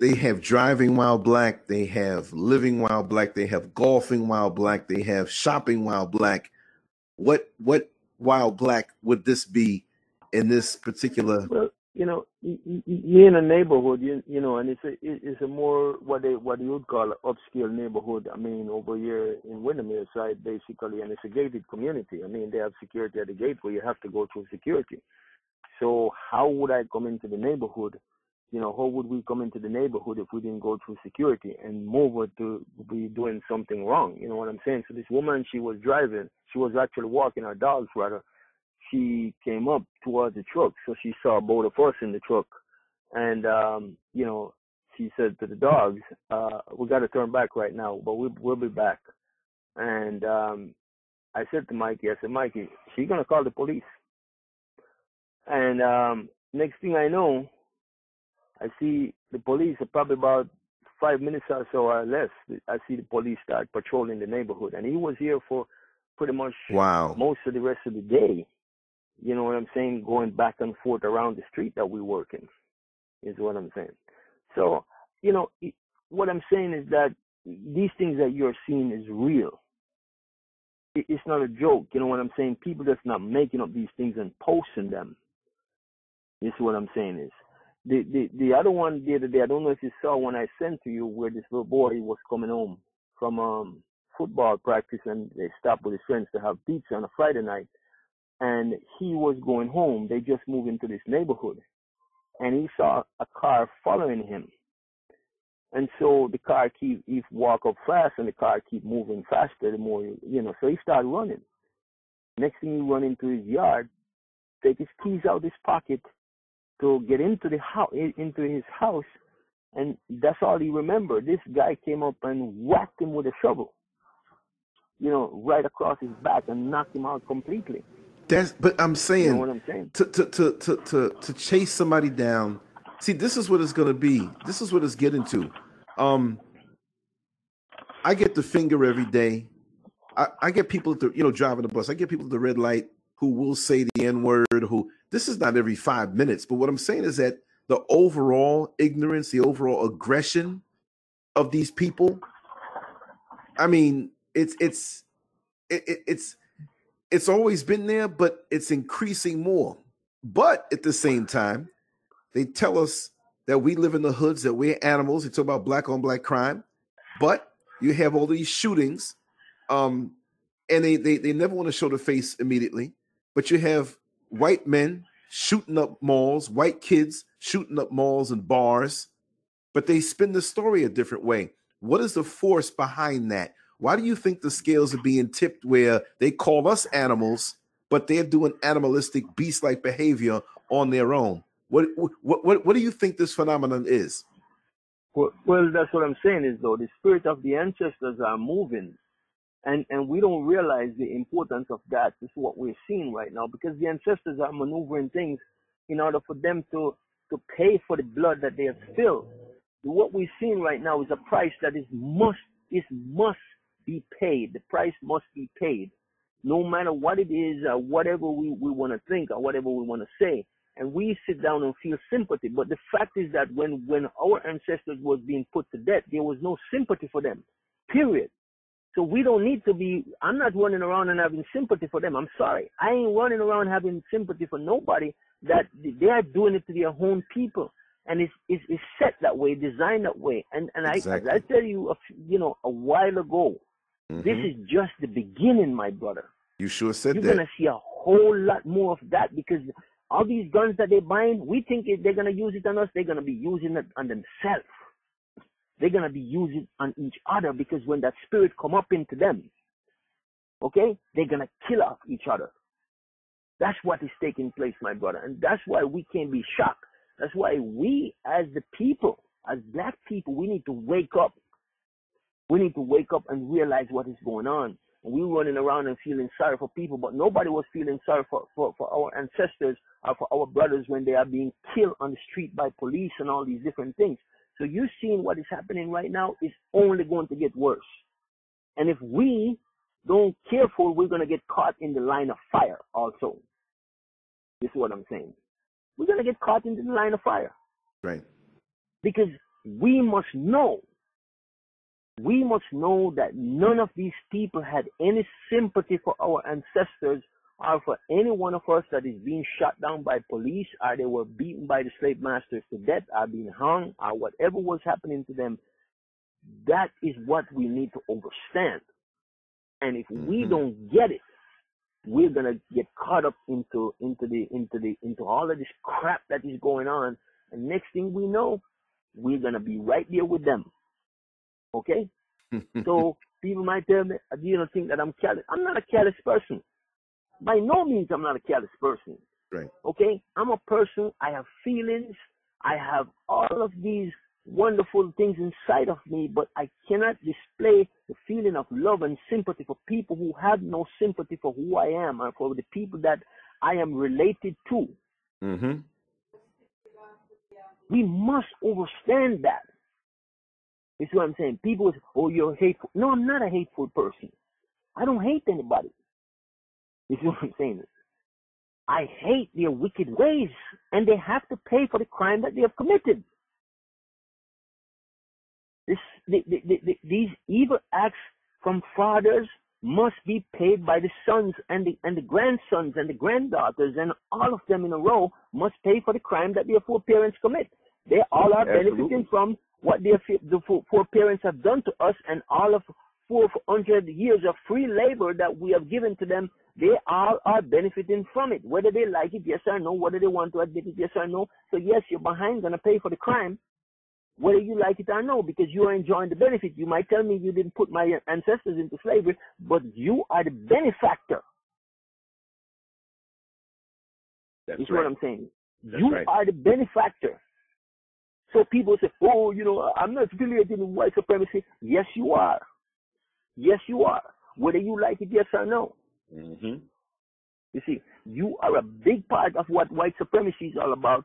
they have driving while black, they have living while black, they have golfing while black, they have shopping while black. What what while black would this be in this particular? Well, you know, you're in a neighborhood, you you know, and it's a it's a more what they what you would call upscale neighborhood. I mean, over here in Windermere side, basically, and it's a gated community. I mean, they have security at the gate where you have to go through security. So how would I come into the neighborhood? You know, how would we come into the neighborhood if we didn't go through security and move her to be doing something wrong? You know what I'm saying? So this woman, she was driving, she was actually walking her dogs rather she came up towards the truck, so she saw both of us in the truck, and um, you know, she said to the dogs, uh, "We got to turn back right now, but we, we'll be back." And um, I said to Mikey, I said, "Mikey, she's gonna call the police." And um, next thing I know, I see the police are probably about five minutes or so or less. I see the police start patrolling the neighborhood, and he was here for pretty much wow most of the rest of the day you know what I'm saying, going back and forth around the street that we work in, is what I'm saying. So, you know, what I'm saying is that these things that you're seeing is real. It's not a joke. You know what I'm saying? People that's not making up these things and posting them. This is what I'm saying is. The, the the other one the other day, I don't know if you saw when I sent to you where this little boy was coming home from um football practice and they stopped with his friends to have pizza on a Friday night and he was going home. They just moved into this neighborhood, and he saw a car following him. And so the car keep he walk up fast, and the car keep moving faster. The more you know, so he started running. Next thing he run into his yard, take his keys out of his pocket to get into the house, into his house, and that's all he remembered. This guy came up and whacked him with a shovel, you know, right across his back and knocked him out completely. That's but I'm saying, you know what I'm saying? To, to to to to to chase somebody down. See, this is what it's gonna be. This is what it's getting to. Um I get the finger every day. I, I get people at the you know driving the bus. I get people at the red light who will say the N word. Who this is not every five minutes, but what I'm saying is that the overall ignorance, the overall aggression of these people. I mean, it's it's it, it's it's always been there, but it's increasing more. But at the same time, they tell us that we live in the hoods, that we're animals. They talk about black on black crime, but you have all these shootings, um, and they, they they never want to show the face immediately. But you have white men shooting up malls, white kids shooting up malls and bars, but they spin the story a different way. What is the force behind that? Why do you think the scales are being tipped where they call us animals, but they're doing animalistic beast-like behavior on their own? What what what, what do you think this phenomenon is? Well, well, that's what I'm saying is though the spirit of the ancestors are moving, and and we don't realize the importance of that. Is what we're seeing right now because the ancestors are maneuvering things in order for them to to pay for the blood that they have spilled. What we're seeing right now is a price that is must is must be paid. The price must be paid, no matter what it is, or whatever we, we want to think, or whatever we want to say. And we sit down and feel sympathy. But the fact is that when, when our ancestors was being put to death, there was no sympathy for them. Period. So we don't need to be, I'm not running around and having sympathy for them. I'm sorry. I ain't running around having sympathy for nobody that they are doing it to their own people. And it's, it's, it's set that way, designed that way. And, and exactly. I, I tell you, a, you know, a while ago, Mm-hmm. This is just the beginning, my brother. You sure said You're that. You're gonna see a whole lot more of that because all these guns that they're buying, we think they're gonna use it on us. They're gonna be using it on themselves. They're gonna be using on each other because when that spirit come up into them, okay, they're gonna kill off each other. That's what is taking place, my brother, and that's why we can't be shocked. That's why we, as the people, as black people, we need to wake up we need to wake up and realize what is going on. We running around and feeling sorry for people, but nobody was feeling sorry for, for, for our ancestors or for our brothers when they are being killed on the street by police and all these different things. So you're seeing what is happening right now is only going to get worse. And if we don't careful, we're going to get caught in the line of fire also. This is what I'm saying. We're going to get caught in the line of fire. Right. Because we must know, we must know that none of these people had any sympathy for our ancestors or for any one of us that is being shot down by police or they were beaten by the slave masters to death or being hung or whatever was happening to them. That is what we need to understand. And if mm-hmm. we don't get it, we're gonna get caught up into into the into the into all of this crap that is going on. And next thing we know, we're gonna be right there with them. Okay? so people might tell me, you don't think that I'm careless. I'm not a careless person. By no means I'm not a careless person. Right. Okay? I'm a person, I have feelings, I have all of these wonderful things inside of me, but I cannot display the feeling of love and sympathy for people who have no sympathy for who I am and for the people that I am related to. Mm-hmm. We must understand that. You see what I'm saying. People say, oh, you're hateful. No, I'm not a hateful person. I don't hate anybody. This is what I'm saying. I hate their wicked ways, and they have to pay for the crime that they have committed. This, the, the, the, these evil acts from fathers must be paid by the sons and the and the grandsons and the granddaughters and all of them in a row must pay for the crime that their foreparents commit. They all are Absolutely. benefiting from what their the foreparents have done to us and all of 400 years of free labor that we have given to them. They all are benefiting from it, whether they like it, yes or no, whether they want to admit it, yes or no. So yes, you're behind, gonna pay for the crime, whether you like it or no, because you are enjoying the benefit. You might tell me you didn't put my ancestors into slavery, but you are the benefactor. That's right. what I'm saying. That's you right. are the benefactor. So people say, oh, you know, I'm not affiliated with white supremacy. Yes, you are. Yes, you are. Whether you like it, yes or no. Mm-hmm. You see, you are a big part of what white supremacy is all about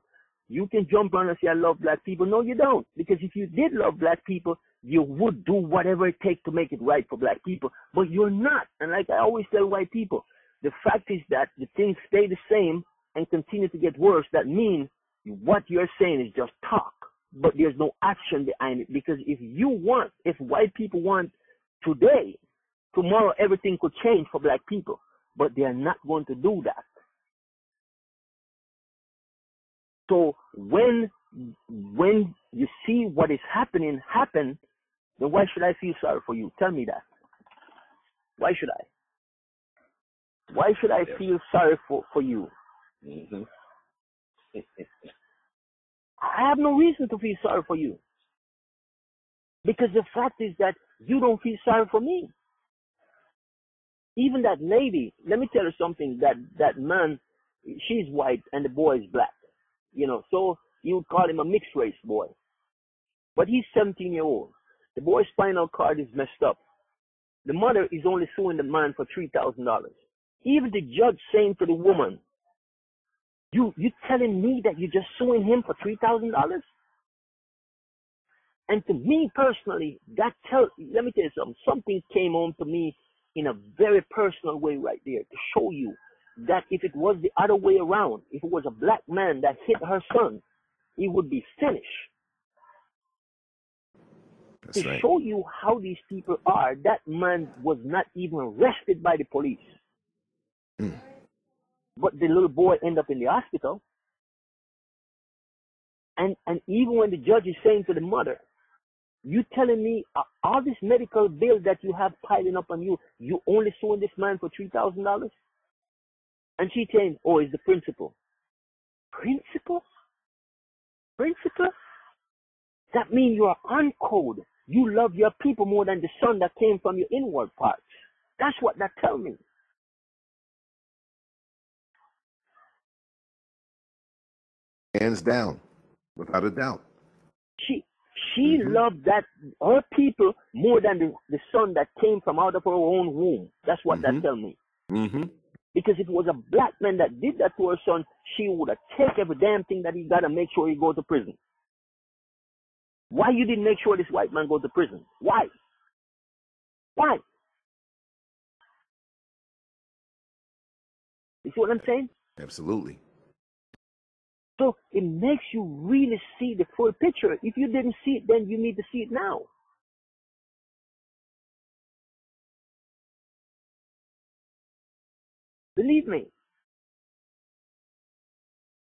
you can jump around and say, I love black people. No, you don't. Because if you did love black people, you would do whatever it takes to make it right for black people. But you're not. And like I always tell white people, the fact is that the things stay the same and continue to get worse. That means what you're saying is just talk, but there's no action behind it. Because if you want, if white people want today, tomorrow everything could change for black people. But they are not going to do that. So when when you see what is happening happen, then why should I feel sorry for you? Tell me that. Why should I? Why should I feel sorry for, for you? Mm-hmm. I have no reason to feel sorry for you. Because the fact is that you don't feel sorry for me. Even that lady, let me tell you something, that, that man, she's white and the boy is black. You know, so you would call him a mixed race boy. But he's 17 year old. The boy's spinal cord is messed up. The mother is only suing the man for $3,000. Even the judge saying to the woman, you, you telling me that you're just suing him for $3,000? And to me personally, that tell, let me tell you something, something came home to me in a very personal way right there to show you that if it was the other way around, if it was a black man that hit her son, he would be finished. That's to right. show you how these people are, that man was not even arrested by the police. Mm. But the little boy ended up in the hospital. And and even when the judge is saying to the mother, you telling me uh, all this medical bill that you have piling up on you, you only suing this man for three thousand dollars? And she saying, oh, it's the principal. Principal? Principal? That means you are on code. You love your people more than the son that came from your inward parts. That's what that tell me. Hands down, without a doubt. She she Mhm. loved that her people more than the, the son that came from out of her own womb. That's what Mhm. that tell me. Mm-hmm. Because if it was a black man that did that to her son, she would have taken every damn thing that he got and make sure he go to prison. Why you didn't make sure this white man go to prison? Why? Why? You see what I'm saying? Absolutely. So it makes you really see the full picture. If you didn't see it, then you need to see it now. Believe me.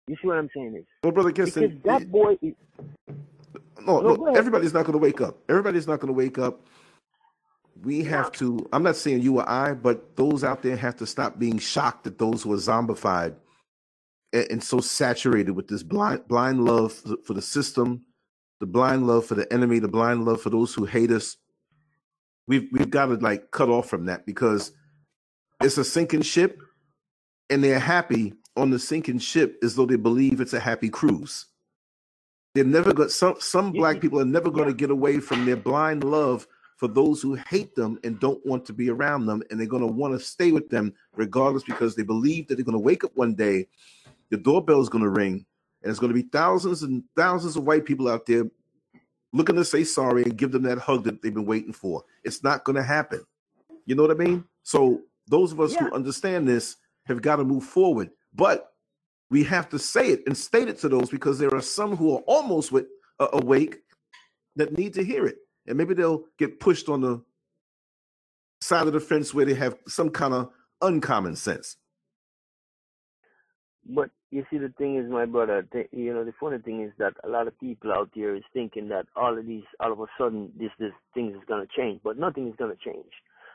You see what I'm saying? Is well, brother Keston, because that boy is. No, no, no everybody's not going to wake up. Everybody's not going to wake up. We have to. I'm not saying you or I, but those out there have to stop being shocked at those who are zombified and, so saturated with this blind, blind love for, the system, the blind love for the enemy, the blind love for those who hate us. We've we've got to like cut off from that because it's a sinking ship, and they're happy on the sinking ship as though they believe it's a happy cruise. They're never going. Some some black people are never going to get away from their blind love for those who hate them and don't want to be around them, and they're going to want to stay with them regardless because they believe that they're going to wake up one day, the doorbell is going to ring, and it's going to be thousands and thousands of white people out there looking to say sorry and give them that hug that they've been waiting for. It's not going to happen. You know what I mean? So those of us yeah. who understand this have got to move forward. But we have to say it and state it to those because there are some who are almost with, uh, awake that need to hear it. And maybe they'll get pushed on the side of the fence where they have some kind of uncommon sense. But you see, the thing is, my brother, th- you know, the funny thing is that a lot of people out there is thinking that all of these, all of a sudden, this, this things is to change. But nothing is to change.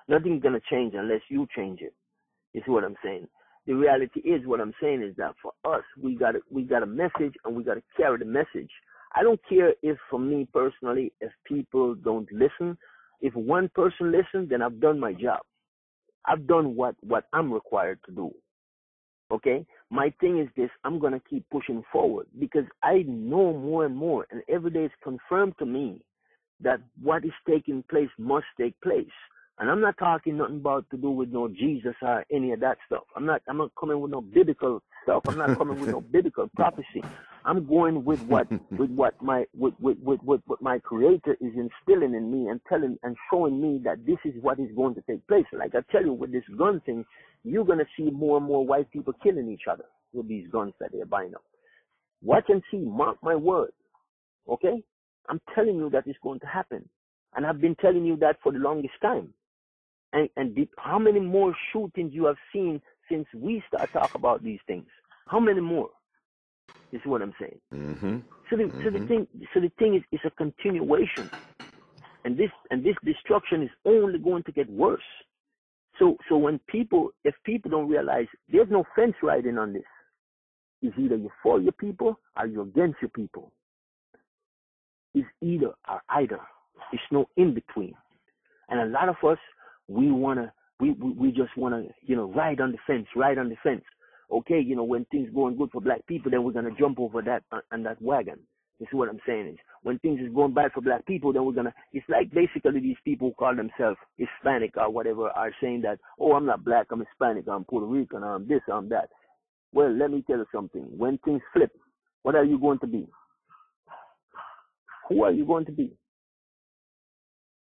Nothing is going to change unless you change it. You see what I'm saying? the reality is what I'm saying is that for us, we got we got a message and we got to carry the message. I don't care if for me personally, if people don't listen. If one person listens, then I've done my job. I've done what what I'm required to do. Okay? My thing is this, I'm going to keep pushing forward because I know more and more and every day it's confirmed to me that what is taking place must take place. And I'm not talking nothing about to do with no Jesus or any of that stuff. I'm not I'm not coming with no biblical stuff. I'm not coming with no biblical prophecy. I'm going with what with what my with, with, with, with what my creator is instilling in me and telling and showing me that this is what is going to take place. Like I tell you with this gun thing, you're gonna see more and more white people killing each other with these guns that they're buying up. Watch and see, mark my word. Okay? I'm telling you that it's going to happen. And I've been telling you that for the longest time. And, and the, how many more shootings you have seen since we start talk about these things? How many more? This Is what I'm saying. Mm-hmm. So the mm-hmm. so the mm-hmm. thing so the thing is it's a continuation, and this and this destruction is only going to get worse. So so when people if people don't realize there's no fence riding on this, it's either you're for your people or you're against your people. It's either or either. It's no in between. And a lot of us we wanna we, we, we just wanna, you know, ride on the fence, ride on the fence. Okay, you know, when things going good for black people, then we're gonna jump over that uh, that wagon. You see what I'm saying is when things is going bad for black people, then we're gonna. It's like basically these people who call themselves Hispanic or whatever are saying that, oh, I'm not black, I'm Hispanic, I'm Puerto Rican, I'm this, I'm that. Well, let me tell you something. When things flip, what are you going to be? Who are you going to be?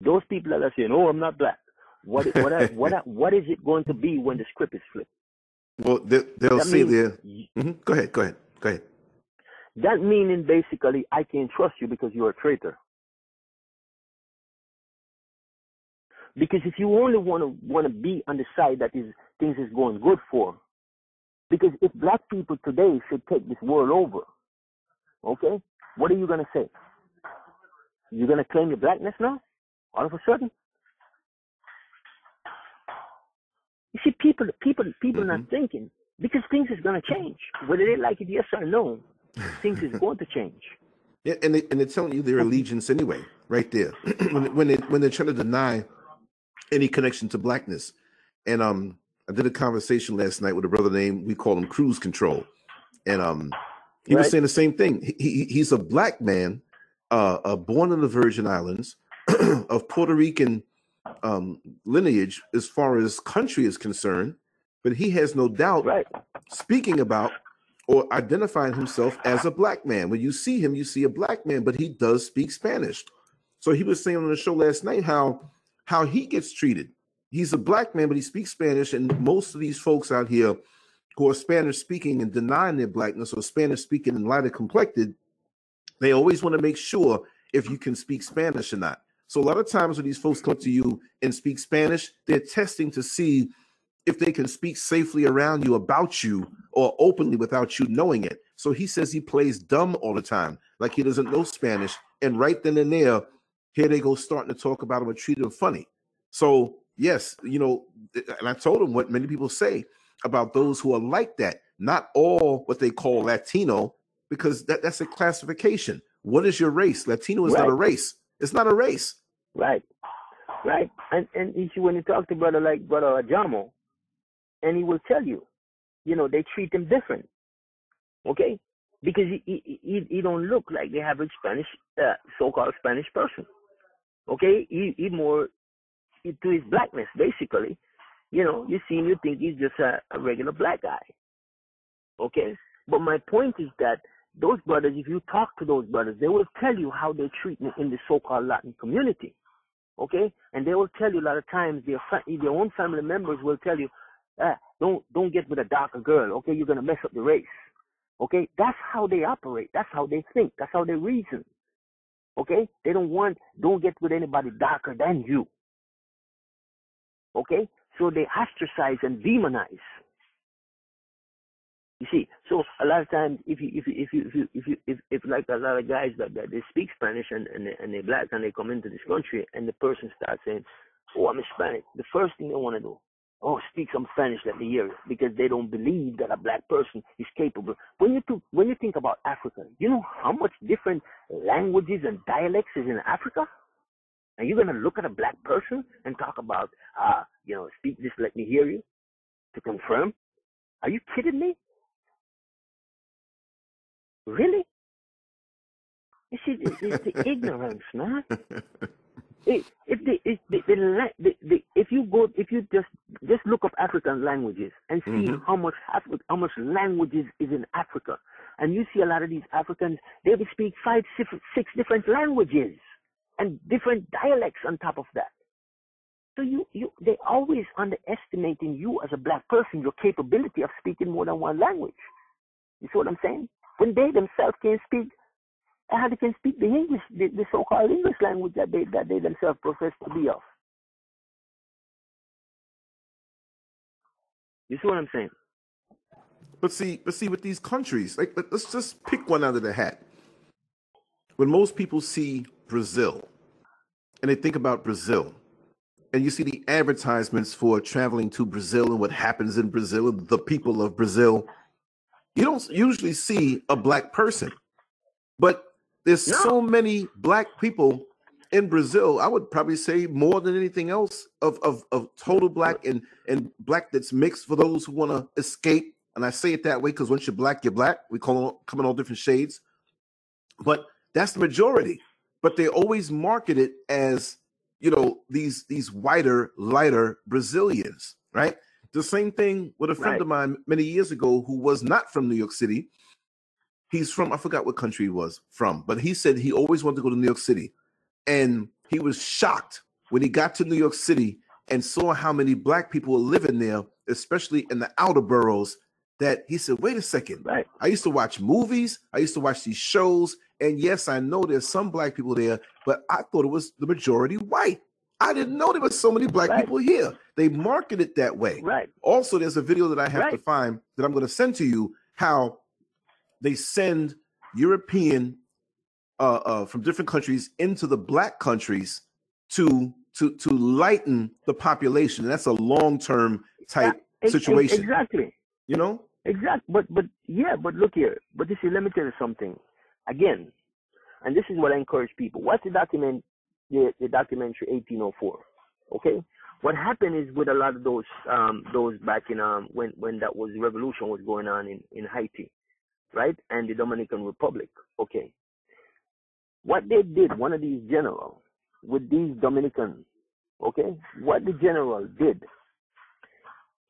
Those people that are saying, oh, I'm not black. What what what what is it going to be when the script is flipped? Well, they, will say there. Mm-hmm. Go ahead. Go ahead. Go ahead. That meaning basically, I can't trust you because you're a traitor. Because if you only want to want to be on the side that is things is going good for, because if black people today should take this world over, okay, what are you gonna say? You're gonna claim your blackness now, all of a sudden? You see, people, people, people mm-hmm. not thinking because things is going to change, whether they like it, yes or no. Things is going to change. Yeah, and they, and they're telling you their allegiance anyway, right there. when when they when they're trying to deny any connection to blackness, and um, I did a conversation last night with a brother named we call him Cruise Control, and um, he right. was saying the same thing. He, he he's a black man, uh, uh, born in the Virgin Islands, of Puerto Rican um, lineage as far as country is concerned, but he has no doubt right. speaking about or identifying himself as a black man. When you see him, you see a black man, but he does speak Spanish. So he was saying on the show last night how how he gets treated. He's a black man, but he speaks Spanish, and most of these folks out here who are Spanish speaking and denying their blackness or Spanish speaking and lighter complected, they always want to make sure if you can speak Spanish or not. So a lot of times when these folks come to you and speak Spanish, they're testing to see if they can speak safely around you about you or openly without you knowing it. So he says he plays dumb all the time, like he doesn't know Spanish. And right then and there, here they go starting to talk about him and treat him funny. So yes, you know, and I told him what many people say about those who are like that. Not all what they call Latino, because that, that's a classification. What is your race? Latino is right. not a race. It's not a race. Right. Right. And and you when you talk to brother like brother Jamo, and he will tell you, you know, they treat them different. Okay? Because he he, he, he don't look like the average Spanish uh, so-called Spanish person. Okay? He he more to his blackness basically. You know, you see him, you think he's just a, a regular black guy. Okay? But my point is that those brothers, if you talk to those brothers, they will tell you how they treat me in the so-called Latin community. Okay, and they will tell you a lot of times their their own family members will tell you, ah, don't don't get with a darker girl. Okay, you're gonna mess up the race. Okay, that's how they operate. That's how they think. That's how they reason. Okay, they don't want don't get with anybody darker than you. Okay, so they ostracize and demonize. You see, so a lot of times, if you if you if you if you if, you, if, if like a lot of guys that, that they speak Spanish and and, they, and they're black and they come into this country and the person starts saying, "Oh, I'm Hispanic," the first thing they want to do, "Oh, speak some Spanish, let me hear it," because they don't believe that a black person is capable. When you when you think about Africa, you know how much different languages and dialects is in Africa. And you're gonna look at a black person and talk about, uh, you know, speak this, let me hear you, to confirm. Are you kidding me? Really? You see, it's, the ignorance, man. If the, if the, the, the, if you go if you just just look up African languages and see mm-hmm. how much how much languages is in Africa, and you see a lot of these Africans they will speak five six, six different languages and different dialects on top of that. So you you they always underestimating you as a black person your capability of speaking more than one language. You see what I'm saying? When they themselves can't speak how they can speak the English, the, the so-called English language that they that they themselves profess to be of. You see what I'm saying? But see, but see, with these countries, like let's just pick one out of the hat. When most people see Brazil, and they think about Brazil, and you see the advertisements for traveling to Brazil and what happens in Brazil and the people of Brazil, you don't usually see a black person, but there's no. so many black people in Brazil. I would probably say more than anything else of of, of total black and and black that's mixed for those who want to escape. And I say it that way because once you're black, you're black. We call them, come in all different shades, but that's the majority. But they always market it as you know these these whiter, lighter Brazilians, right? The same thing with a friend right. of mine many years ago who was not from New York City. He's from, I forgot what country he was from, but he said he always wanted to go to New York City. And he was shocked when he got to New York City and saw how many black people were living there, especially in the outer boroughs, that he said, wait a second. Right. I used to watch movies, I used to watch these shows, and yes, I know there's some black people there, but I thought it was the majority white. I didn't know there were so many black right. people here. They market it that way. Right. Also, there's a video that I have right. to find that I'm going to send to you how they send European uh, uh, from different countries into the black countries to to to lighten the population. And that's a long term type yeah, situation. Exactly. You know. Exactly. But but yeah. But look here. But this is let me tell you something. Again, and this is what I encourage people. Watch the document the, the documentary 1804. Okay, what happened is with a lot of those um, those back in um, when when that was revolution was going on in in Haiti, right, and the Dominican Republic. Okay, what they did, one of these generals with these Dominican, okay, what the general did,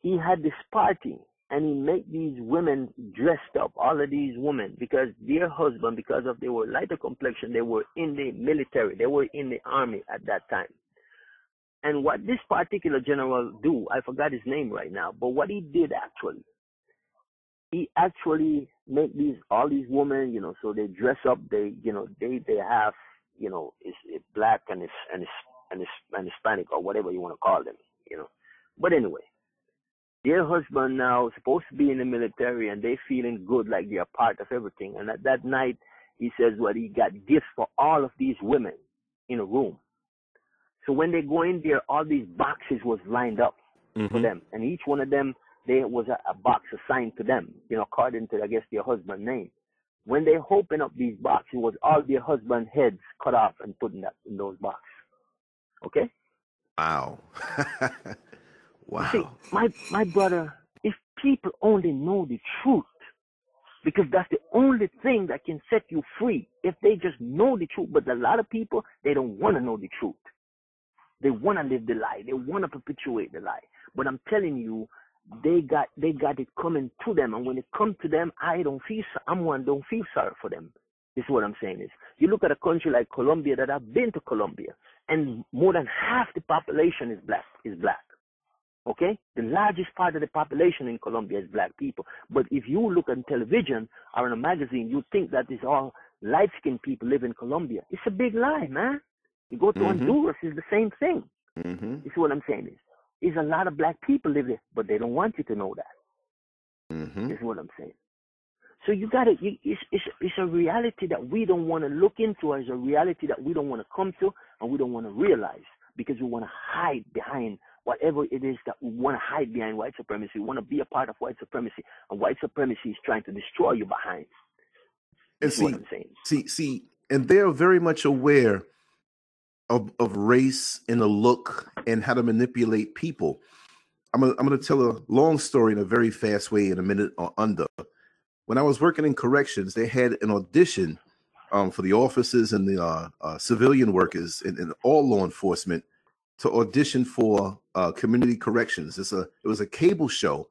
he had this party and he made these women dressed up, all of these women, because their husband, because of they were lighter complexion, they were in the military, they were in the army at that time. And what this particular general do, I forgot his name right now, but what he did actually, he actually make these all these women, you know, so they dress up. They, you know, they they have, you know, it's, it's black and it's and it's and it's and Hispanic or whatever you want to call them, you know. But anyway, their husband now supposed to be in the military and they feeling good like they're part of everything. And at that night, he says, well, he got gifts for all of these women in a room. So when they go in there, all these boxes was lined up mm-hmm. for them, and each one of them there was a, a box assigned to them, you know, according to I guess their husband name. When they open up these boxes, it was all their husband heads cut off and put in that in those boxes. Okay. Wow. wow. See, my my brother, if people only know the truth, because that's the only thing that can set you free. If they just know the truth, but a lot of people they don't want to know the truth. They want to live the lie. They want to perpetuate the lie. But I'm telling you, they got they got it coming to them, and when it comes to them, I don't feel I'm one don't feel sorry for them. This is what I'm saying is you look at a country like Colombia that I've been to Colombia, and more than half the population is black is black. Okay, the largest part of the population in Colombia is black people. But if you look on television or in a magazine, you think that is all light-skinned people live in Colombia. It's a big lie, man. You go to mm-hmm. Honduras, it's the same thing. Mm-hmm. This is what I'm saying is is a lot of black people live there, but they don't want you to know that. Mm-hmm. This is what I'm saying. So you got to, it's, it's, it's a reality that we don't want to look into, as a reality that we don't want to come to, and we don't want to realize because we want to hide behind whatever it is that we want to hide behind white supremacy. We want to be a part of white supremacy, and white supremacy is trying to destroy you behind. And see, see, see, and they're very much aware of, of race and the look and how to manipulate people. I'm gonna, I'm gonna tell a long story in a very fast way in a minute or under. When I was working in corrections, they had an audition um, for the officers and the uh, uh, civilian workers and, and, all law enforcement to audition for uh, community corrections. It's a it was a cable show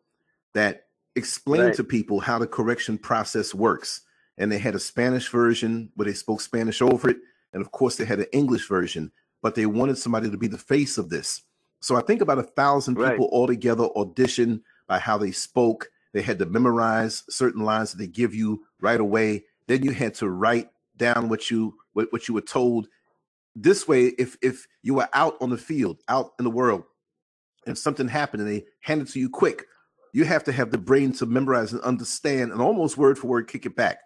that explained right. to people how the correction process works, and they had a Spanish version where they spoke Spanish over it and of course, they had an English version, but they wanted somebody to be the face of this. So I think about a thousand right. people altogether auditioned by how they spoke. They had to memorize certain lines that they give you right away. Then you had to write down what you what, what you were told. This way, if if you were out on the field, out in the world, and something happened and they hand it to you quick, you have to have the brain to memorize and understand and almost word for word kick it back.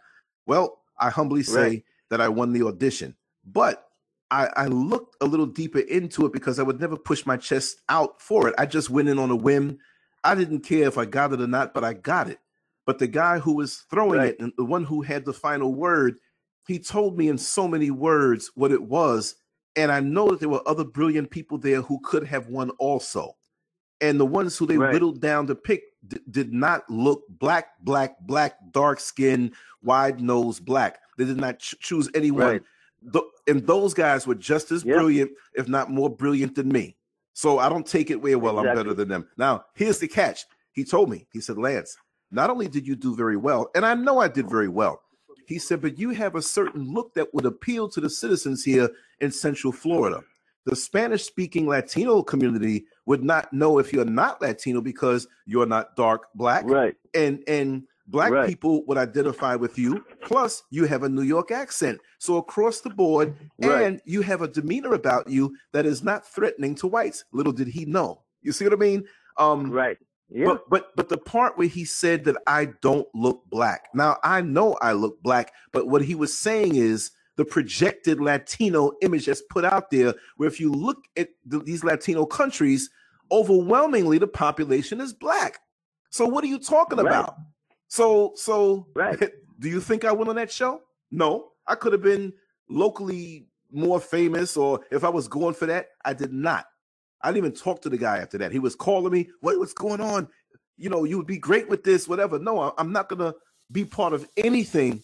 Well, I humbly say right. that I won the audition. But I, I, looked a little deeper into it because I would never push my chest out for it. I just went in on a whim. I didn't care if I got it or not, but I got it. But the guy who was throwing right. it and the one who had the final word, he told me in so many words what it was. And I know that there were other brilliant people there who could have won also. And the ones who they right. whittled down to pick d- did not look black, black, black, dark skin, wide nose, black. They did not ch- choose anyone. Right the, and those guys were just as yep. brilliant, if not more brilliant than me. So I don't take it way well. Exactly. I'm better than them. Now, here's the catch. He told me, he said, Lance, not only did you do very well, and I know I did very well. He said, but you have a certain look that would appeal to the citizens here in Central Florida. The Spanish speaking Latino community would not know if you're not Latino because you're not dark black. Right. And and Black right. people would identify with you. Plus, you have a New York accent. So across the board, right. and you have a demeanor about you that is not threatening to whites. Little did he know. You see what I mean? Um, right. Yeah. But but but the part where he said that I don't look black. Now I know I look black, but what he was saying is the projected Latino image that's put out there, where if you look at the, these Latino countries, overwhelmingly the population is black. So what are you talking right. about? So, so right. do you think I went on that show? No, I could have been locally more famous, or if I was going for that, I did not. I didn't even talk to the guy after that. He was calling me, what, what's going on? You know, you would be great with this, whatever. No, I'm not gonna be part of anything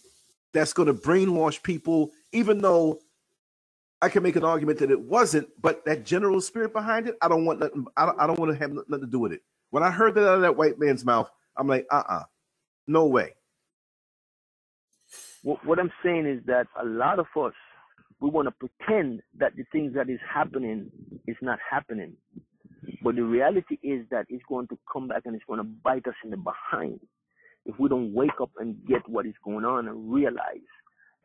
that's gonna brainwash people, even though I can make an argument that it wasn't, but that general spirit behind it, I don't want nothing, I don't, I don't want to have nothing to do with it. When I heard that out of that white man's mouth, I'm like, uh-uh. No way. What I'm saying is that a lot of us, we want to pretend that the things that is happening is not happening. But the reality is that it's going to come back and it's going to bite us in the behind. if we don't wake up and get what is going on and realize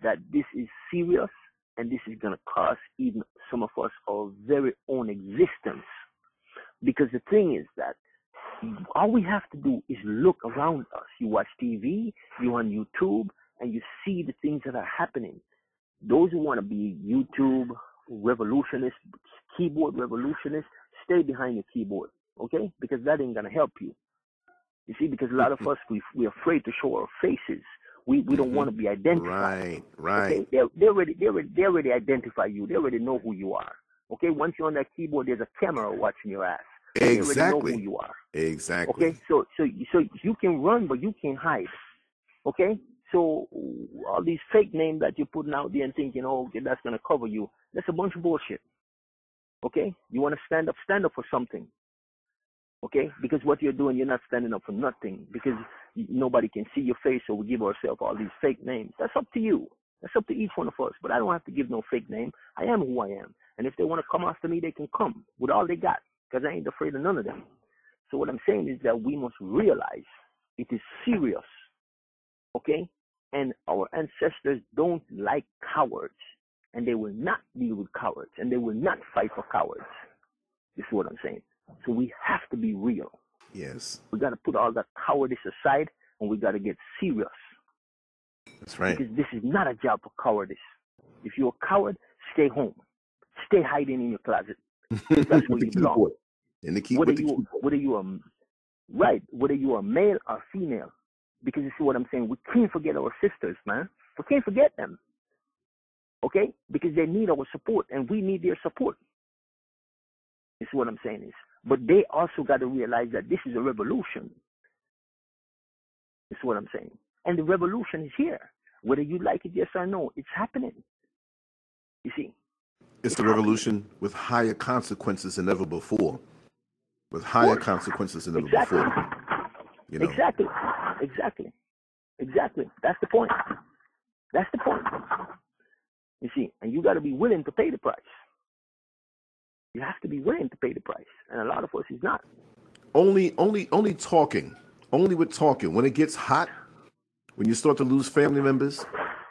that this is serious and this is going to cost even some of us our very own existence. Because the thing is that all we have to do is look around us. You watch TV, you on YouTube, and you see the things that are happening. Those who want to be YouTube revolutionists, keyboard revolutionists, stay behind your keyboard, okay? Because that ain't gonna help you. You see, because a lot of us we we're afraid to show our faces. We we don't mm-hmm. want to be identified. Right, right. Okay? They they already they already they already identify you. They already know who you are. Okay, once you're on that keyboard, there's a camera watching your ass. Exactly. know who you are. Exactly. Okay, so so so you can run, but you can't hide. Okay, so all these fake names that you're putting out there and thinking, oh, okay, that's gonna cover you, that's a bunch of bullshit. Okay, you want to stand up, stand up for something. Okay, because what you're doing, you're not standing up for nothing because nobody can see your face, so we give ourselves all these fake names. That's up to you. That's up to each one of us. But I don't have to give no fake name. I am who I am. And if they want to come after me, they can come with all they got because I ain't afraid of none of them. So what I'm saying is that we must realize it is serious. Okay? And our ancestors don't like cowards. And they will not deal with cowards. And they will not fight for cowards. This is what I'm saying. So we have to be real. Yes. We got to put all that cowardice aside and we got to get serious. That's right. Because this is not a job for cowardice. If you're a coward, stay home. Stay hiding in your closet. That's where you belong. In the key, whether the you keyboard. whether you are right, whether you are male or female, because you see what I'm saying. We can't forget our sisters, man. We can't forget them. Okay, because they need our support, and we need their support. This is what I'm saying is, but they also got to realize that this is a revolution. This is what I'm saying, and the revolution is here. Whether you like it, yes or no, it's happening. You see, it's, it's the revolution with higher consequences than ever before with higher consequences than ever exactly. before. You know? Exactly. Exactly. Exactly. That's the point. That's the point. You see, and you got to be willing to pay the price. You have to be willing to pay the price, and a lot of us is not. Only, only, only talking. Only with talking. When it gets hot, when you start to lose family members,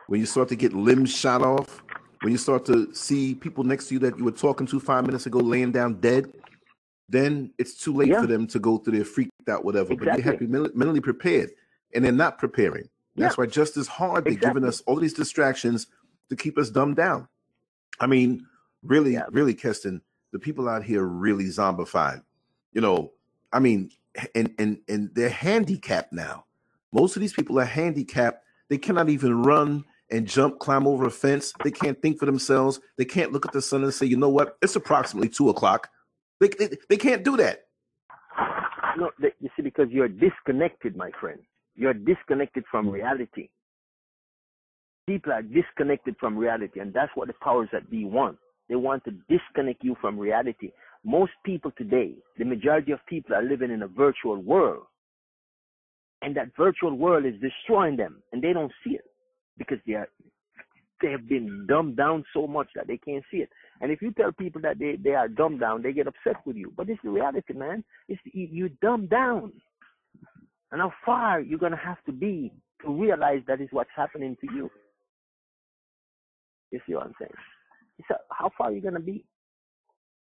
when you start to get limbs shot off, when you start to see people next to you that you were talking to five minutes ago laying down dead, then it's too late yeah. for them to go through their freaked out whatever. Exactly. But they have to be mentally prepared, and they're not preparing. That's yeah. why just as hard they're exactly. giving us all these distractions to keep us dumbed down. I mean, really, yeah. really, Keston, the people out here really zombified. You know, I mean, and and and they're handicapped now. Most of these people are handicapped. They cannot even run and jump, climb over a fence. They can't think for themselves. They can't look at the sun and say, you know what? It's approximately two o'clock. They, they, they can't do that. No, they, you see, because you're disconnected, my friend. You're disconnected from hmm. reality. People are disconnected from reality, and that's what the powers that be want. They want to disconnect you from reality. Most people today, the majority of people are living in a virtual world. And that virtual world is destroying them, and they don't see it because they are they have been dumbed down so much that they can't see it. And if you tell people that they, they are dumbed down, they get upset with you. But it's the reality, man. It's you dumbed down. And how far you're gonna have to be to realize that is what's happening to you. You see what I'm saying? It's a, how far are you gonna be?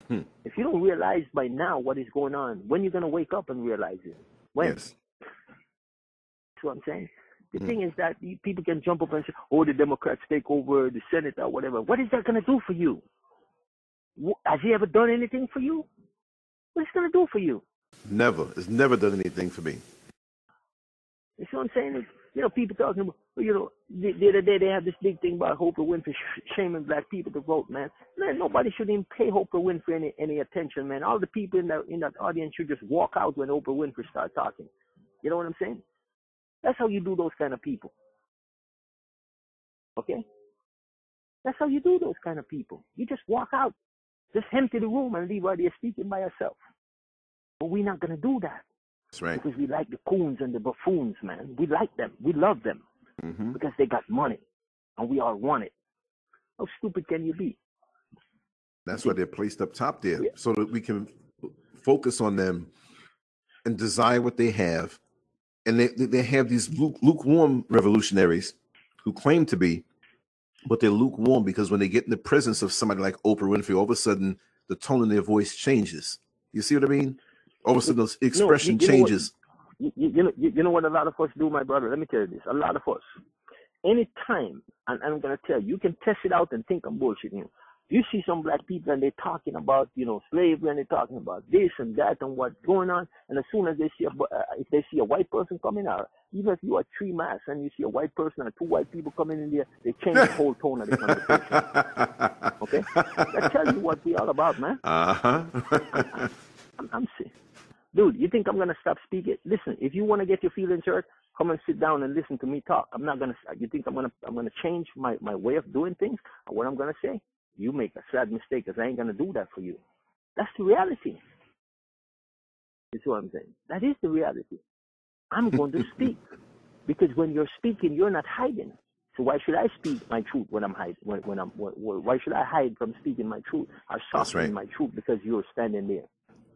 Hmm. If you don't realize by now what is going on, when you're gonna wake up and realize it? When? Yes. That's what I'm saying. The mm. thing is that people can jump up and say, "Oh, the Democrats take over the Senate or whatever." What is that going to do for you? Has he ever done anything for you? What's going to do for you? Never. It's never done anything for me. You see what I'm saying? It's, you know, people talking about, you know, the, the, other day they had this big thing about Oprah Winfrey shaming black people to vote, man. Man, nobody should even pay Oprah Winfrey any, any attention, man. All the people in that in that audience should just walk out when Oprah Winfrey starts talking. You know what I'm saying? That's how you do those kind of people. Okay? That's how you do those kind of people. You just walk out, just empty the room and leave while they're speaking by yourself. But we're not gonna do that. That's right. Because we like the coons and the buffoons, man. We like them. We love them. Mm-hmm. Because they got money. And we all want it. How stupid can you be? That's why they're placed up top there. Yeah. So that we can focus on them and desire what they have and they they have these lukewarm revolutionaries who claim to be, but they're lukewarm because when they get in the presence of somebody like Oprah Winfrey, all of a sudden the tone in their voice changes. You see what I mean? All of a sudden, the expression no, you, you changes. Know what, you, you, know, you know what a lot of us do, my brother. Let me tell you this: a lot of us, anytime, and I'm gonna tell you, you can test it out and think I'm bullshitting you see some black people and they're talking about, you know, slavery and they're talking about this and that and what's going on. And as soon as they see a, uh, if they see a white person coming out, even if you are three mass and you see a white person and two white people coming in there, they change the whole tone of the conversation. okay? That tells you what we're all about, man. Uh-huh. I'm, I'm saying, dude, you think I'm going to stop speaking? Listen, if you want to get your feelings hurt, come and sit down and listen to me talk. I'm not going to, you think I'm going to, I'm going to change my, my way of doing things or what I'm going to say? You make a sad mistake because I ain't gonna do that for you. That's the reality. You see what I'm saying? That is the reality. I'm going to speak because when you're speaking, you're not hiding. So why should I speak my truth when I'm hiding? When, when I'm when, why should I hide from speaking my truth or softening right. my truth because you're standing there?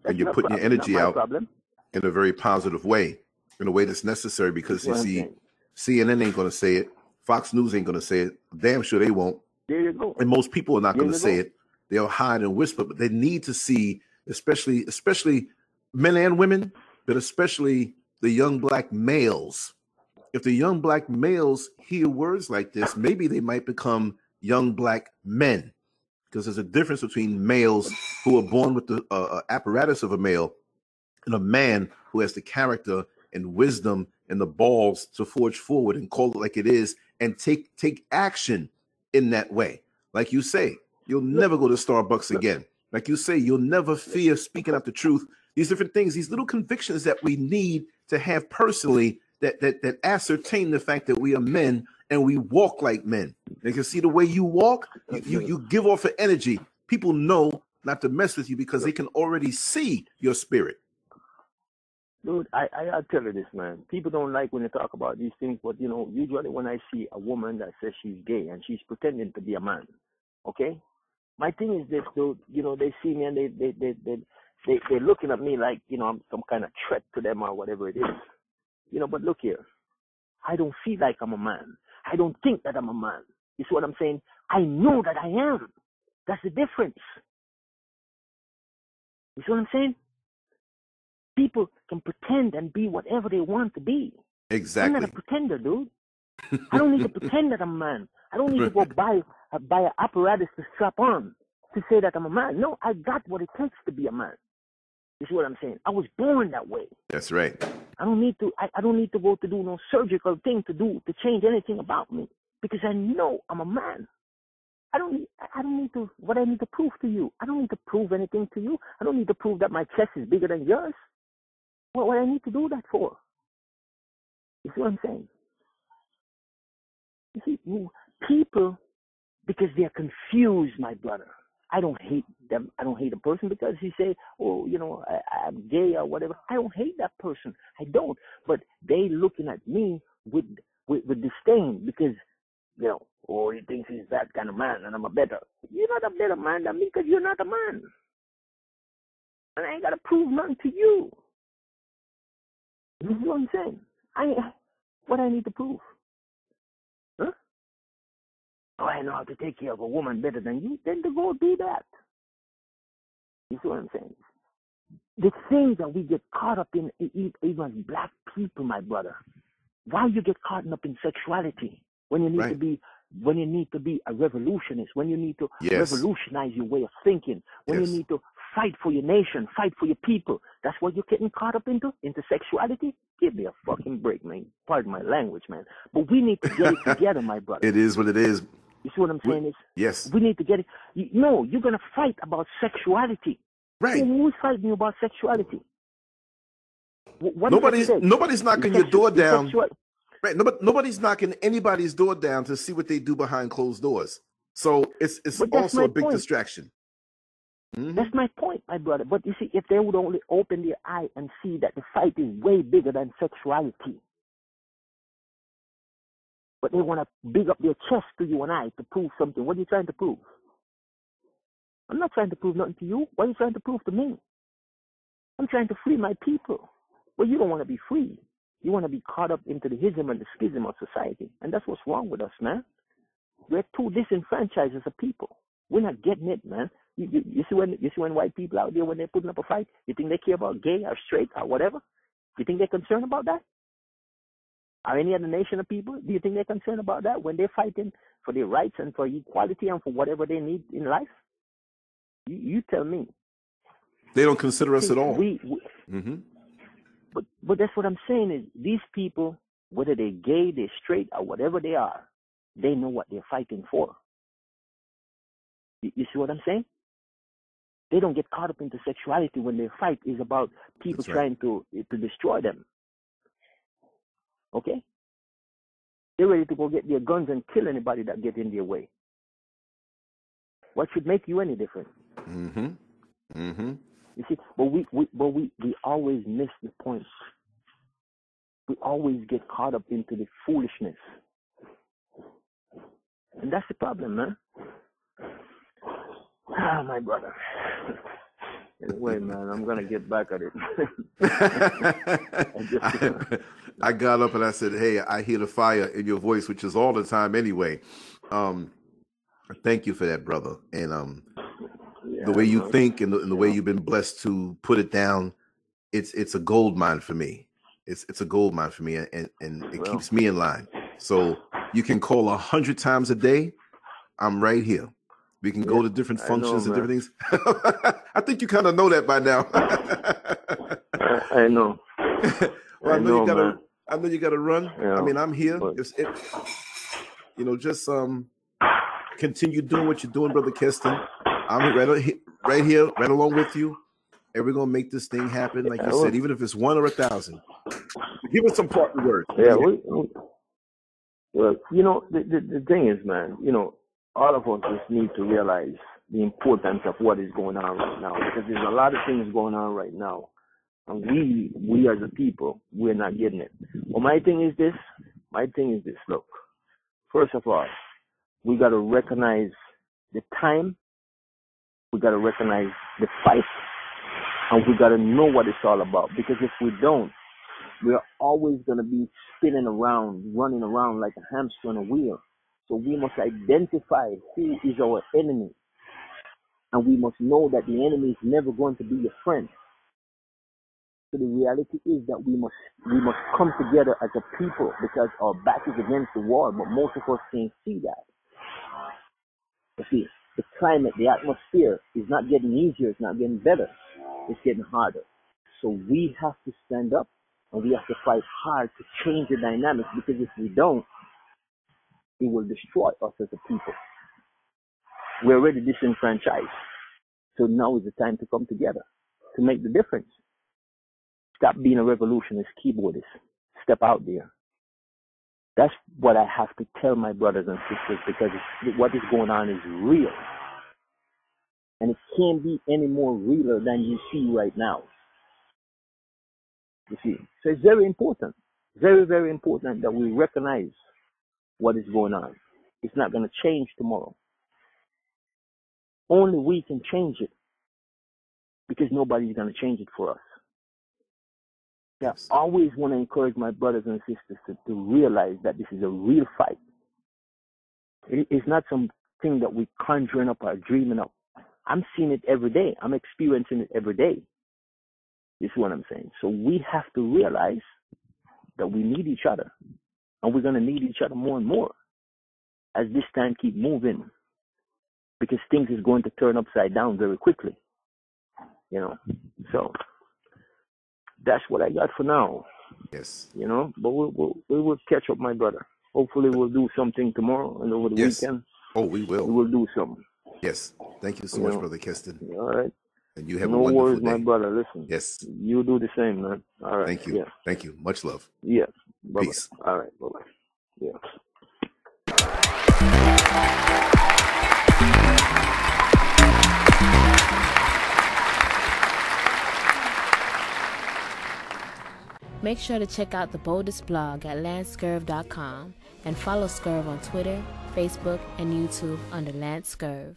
That's and you're putting problem. your energy out problem. in a very positive way, in a way that's necessary because that's you see, CNN ain't going to say it, Fox News ain't going to say it. Damn sure they won't. There you go. And most people are not going to say go. it. They'll hide and whisper, but they need to see, especially especially men and women, but especially the young black males. If the young black males hear words like this, maybe they might become young black men, because there's a difference between males who are born with the uh, uh apparatus of a male and a man who has the character and wisdom and the balls to forge forward and call it like it is and take take action in that way. Like you say, you'll never go to Starbucks again. Like you say, you'll never fear speaking out the truth. These different things, these little convictions that we need to have personally that that that ascertain the fact that we are men and we walk like men. They can see the way you walk, you, you, you give off an energy. People know not to mess with you because they can already see your spirit. Dude, I, I I tell you this, man. People don't like when you talk about these things, but you know, usually when I see a woman that says she's gay and she's pretending to be a man, okay? My thing is this, dude. You know, they see me and they they they they they they're looking at me like you know I'm some kind of threat to them or whatever it is. You know, but look here, I don't feel like I'm a man. I don't think that I'm a man. You see what I'm saying? I know that I am. That's the difference. You see what I'm saying? People can pretend and be whatever they want to be. Exactly. I'm not a pretender, dude. I don't need to pretend that I'm a man. I don't need to go buy uh, buy an apparatus to strap on to say that I'm a man. No, I got what it takes to be a man. You see what I'm saying? I was born that way. That's right. I don't need to. I, I don't need to go to do no surgical thing to do to change anything about me because I know I'm a man. I don't need, I don't need to, what I need to prove to you. I don't need to prove anything to you. I don't need to prove that my chest is bigger than yours. What would I need to do that for? You see what I'm saying? You see, people, because they're confused, my brother. I don't hate them. I don't hate a person because he say, "Oh, you know, I, I'm gay or whatever." I don't hate that person. I don't. But they looking at me with with, with disdain because, you know, oh, he thinks he's that kind of man, and I'm a better. You're not a better man than me because you're not a man, and I ain't gotta prove nothing to you. You see what I'm saying? I what I need to prove? Huh? Oh, I know how to take care of a woman better than you. Then to go do that. You see what I'm saying? The things that we get caught up in, even black people, my brother. Why you get caught up in sexuality when you need right. to be when you need to be a revolutionist, when you need to yes. revolutionize your way of thinking, when yes. you need to fight for your nation, fight for your people. That's what you're getting caught up into? Into sexuality? Give me a fucking break, man. Pardon my language, man. But we need to get it together, my brother. It is what it is. You see what I'm saying? Is yes. We need to get it. You, no, you're gonna fight about sexuality. Right. Who's fighting about sexuality? What nobody's nobody's knocking your door down. Sexual- right. Nobody, nobody's knocking anybody's door down to see what they do behind closed doors. So it's it's also a big point. distraction. Mm-hmm. That's my point, my brother. But you see, if they would only open their eye and see that the fight is way bigger than sexuality, but they want to big up their chest to you and I to prove something. What are you trying to prove? I'm not trying to prove nothing to you. What are you trying to prove to me? I'm trying to free my people. Well, you don't want to be free. You want to be caught up into the ism and the schism of society. And that's what's wrong with us, man. We're too disenfranchised as a people. We're not getting it, man. You, you, you see when you see when white people out there when they're putting up a fight, you think they care about gay or straight or whatever? You think they're concerned about that? Are any other nation of people? Do you think they're concerned about that when they're fighting for their rights and for equality and for whatever they need in life? You, you tell me. They don't consider us at all. We, we hmm but but that's what I'm saying is these people, whether they're gay, they're straight, or whatever they are, they know what they're fighting for. You, you see what I'm saying? They don't get caught up into sexuality when their fight is about people right. trying to to destroy them. Okay? They're ready to go get their guns and kill anybody that get in their way. What should make you any different? hmm hmm You see, but we, we but we, we always miss the point. We always get caught up into the foolishness. And that's the problem, man. Ah, my brother. Anyway, man, I'm gonna get back at it. I, I got up and I said, "Hey, I hear the fire in your voice, which is all the time anyway." Um, thank you for that, brother. And um, Yeah, the way you think and the, and the way you've been blessed to put it down, it's it's a gold mine for me. It's it's a gold mine for me, and and it Well. keeps me in line. So you can call a hundred times a day. I'm right here. We can go to different I know, functions and man. different things. I think you kind of know that by now. I, I know. well, I, I know, you gotta. man. I know you gotta run. Yeah, I mean, I'm here. but- It's, it, you know, just um, continue doing what you're doing, brother Keston. I'm right, right here, right along with you, and we're gonna make this thing happen. Like Yeah, you said, even if it's one or a thousand. Give us some partner words. Yeah, we, we, well, you know, the, the the thing is, man, you know, all of us just need to realize the importance of what is going on right now because there's a lot of things going on right now, and we we as a people we're not getting it. Well, my thing is this. My thing is this. Look, first of all, we got to recognize the time. We got to recognize the fight, and we got to know what it's all about. Because if we don't, we're always going to be spinning around, running around like a hamster on a wheel. So we must identify who is our enemy. And we must know that the enemy is never going to be your friend. So the reality is that we must we must come together as a people because our back is against the wall, but most of us can't see that. You see, the climate, the atmosphere is not getting easier, it's not getting better, it's getting harder. So we have to stand up and we have to fight hard to change the dynamics because if we don't, it will destroy us as a people. We're already disenfranchised. So now is the time to come together to make the difference. Stop being a revolutionist keyboardist. Step out there. That's what I have to tell my brothers and sisters because what is going on is real. And it can't be any more realer than you see right now. You see, so it's very important, very, very important that we recognize what is going on. It's not going to change tomorrow. Only we can change it because nobody's going to change it for us. Yeah, I always want to encourage my brothers and sisters to, to realize that this is a real fight. It, it's not something that we're conjuring up or dreaming up. I'm seeing it every day. I'm experiencing it every day. This is what I'm saying? So we have to realize that we need each other. And we're going to need each other more and more as this time keep moving. Because things is going to turn upside down very quickly. You know? So that's what I got for now. Yes. You know? But we'll, we'll, we will catch up, my brother. Hopefully we'll do something tomorrow and over the Yes. weekend. Oh, we will. We will. will do something. Yes. Thank you so You much, know. brother Keston, All right. And you have a no wonderful worries, day. my brother. Listen. Yes. You do the same, man. All right. Thank you. Yeah. Thank you. Much love. Yeah. Bye-bye. Peace. All right. Bye bye. Yeah. Make sure to check out the boldest blog at lancescurv.com and follow Scurv on Twitter, Facebook, and YouTube under Lance Scurv.